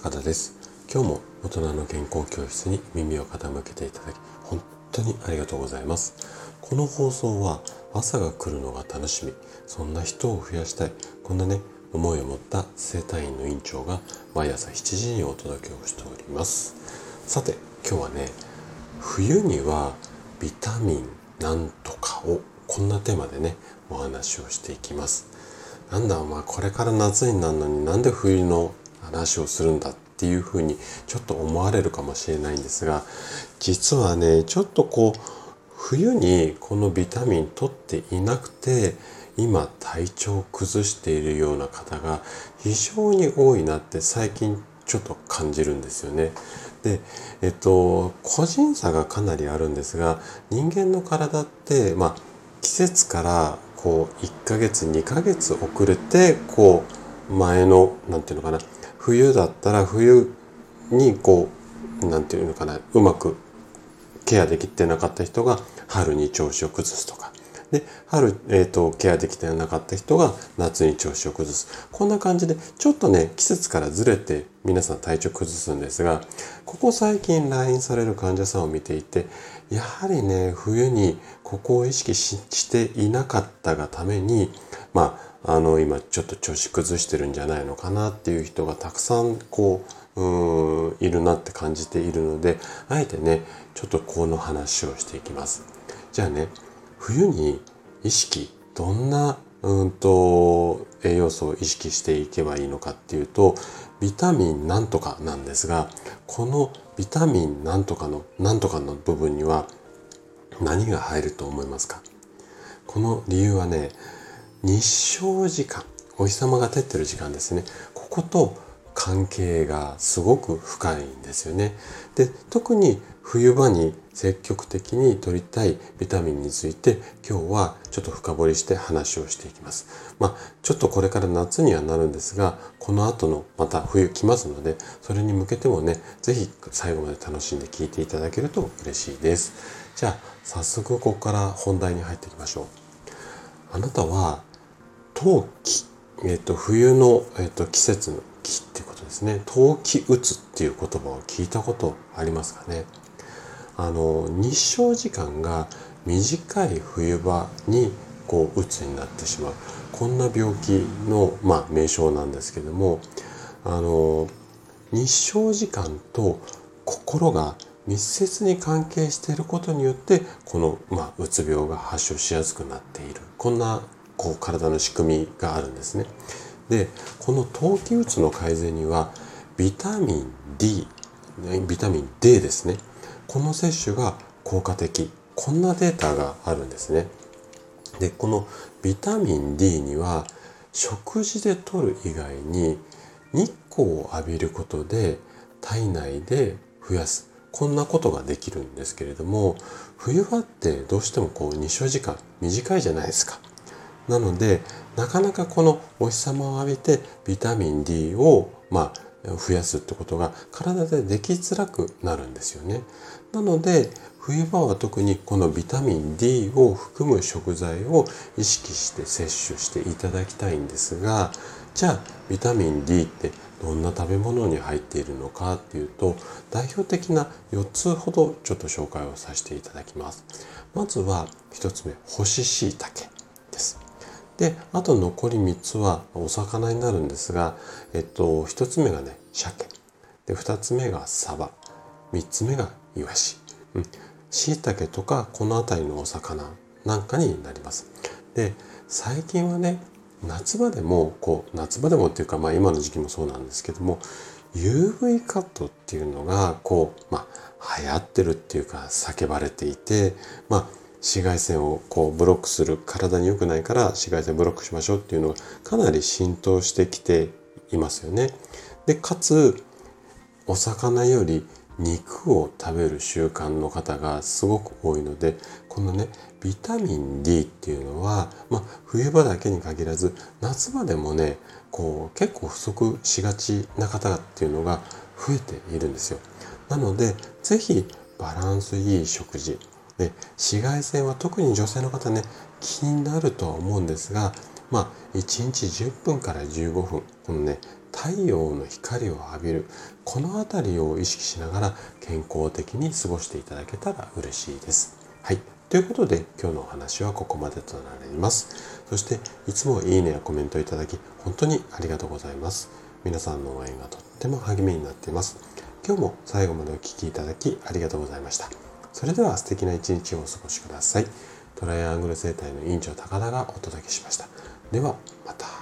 高田です。今日も大人の健康教室に耳を傾けていただき本当にありがとうございます。この放送は朝が来るのが楽しみそんな人を増やしたいこんなね思いを持った生体院の院長が毎朝7時にお届けをしております。さて今日はね冬にはビタミンなんとかをこんなテーマでねお話をしていきます。なんだお前これから夏になるのになんで冬の話をするんだっていうふうにちょっと思われるかもしれないんですが実はねちょっとこう冬にこのビタミン取っていなくて今体調を崩しているような方が非常に多いなって最近ちょっと感じるんですよね。で、えっと、個人差がかなりあるんですが人間の体って、まあ、季節からこう1ヶ月2ヶ月遅れてこう前の何て言うのかな冬だったら冬にこう何て言うのかなうまくケアできてなかった人が春に調子を崩すとか。で春、えーと、ケアできてなかった人が夏に調子を崩す。こんな感じでちょっとね季節からずれて皆さん体調崩すんですがここ最近来院される患者さんを見ていてやはりね冬にここを意識していなかったがためにまああの今ちょっと調子崩してるんじゃないのかなっていう人がたくさんこううんいるなって感じているのであえてねちょっとこの話をしていきます。じゃあね冬に意識どんなうんと栄養素を意識していけばいいのかっていうとビタミンなんとかなんですがこのビタミンなんとかのなんとかの部分には何が入ると思いますか？この理由はね日照時間お日様が照ってる時間ですねここと関係がすごく深いんですよね。で特に冬場に積極的に摂りたいビタミンについて今日はちょっと深掘りして話をしていきます。まあちょっとこれから夏にはなるんですがこの後のまた冬来ますのでそれに向けてもね是非最後まで楽しんで聞いていただけると嬉しいです。じゃあ早速ここから本題に入っていきましょう。あなたは冬季、えっと、冬の、えっと、季節の気っていうことですね。冬季うつっていう言葉を聞いたことありますかね。あの日照時間が短い冬場にこううつになってしまう。こんな病気の、まあ、名称なんですけどもあの日照時間と心が密接に関係していることによってこの、まあ、うつ病が発症しやすくなっている。こんなこう体の仕組みがあるんですね。でこの冬季うつの改善にはビタミン D ビタミン D ですね。この摂取が効果的。こんなデータがあるんですね。でこのビタミン D には食事で摂る以外に日光を浴びることで体内で増やす。こんなことができるんですけれども冬場ってどうしてもこう日照時間短いじゃないですか。なのでなかなかこのお日様を浴びてビタミン D をまあ増やすってことが体でできづらくなるんですよね。なので冬場は特にこのビタミン D を含む食材を意識して摂取していただきたいんですがじゃあビタミン D ってどんな食べ物に入っているのかっていうと代表的な4つほどちょっと紹介をさせていただきます。まずは1つ目干し椎茸で。あと残り3つはお魚になるんですが、えっと、1つ目がね鮭。で2つ目がサバ。3つ目がイワシ。しいたけとかこの辺りのお魚なんかになります。で最近はね夏場でもこう夏場でもっていうか、まあ、今の時期もそうなんですけども UV カットっていうのがこう、まあ、流行ってるっていうか叫ばれていてまあ紫外線をこうブロックする体に良くないから紫外線ブロックしましょうっていうのがかなり浸透してきていますよね。でかつお魚より肉を食べる習慣の方がすごく多いのでこのねビタミン D っていうのは、まあ、冬場だけに限らず夏場でもねこう結構不足しがちな方っていうのが増えているんですよ。なので是非バランスいい食事で紫外線は特に女性の方ね気になるとは思うんですがまあ1日10分から15分このね太陽の光を浴びるこの辺りを意識しながら健康的に過ごしていただけたら嬉しいです。はいということで今日のお話はここまでとなります。そしていつもいいねやコメントいただき本当にありがとうございます。皆さんの応援がとっても励みになっています。今日も最後までお聴きいただきありがとうございました。それでは素敵な一日をお過ごしください。トライアングル生態の院長高田がお届けしました。ではまた。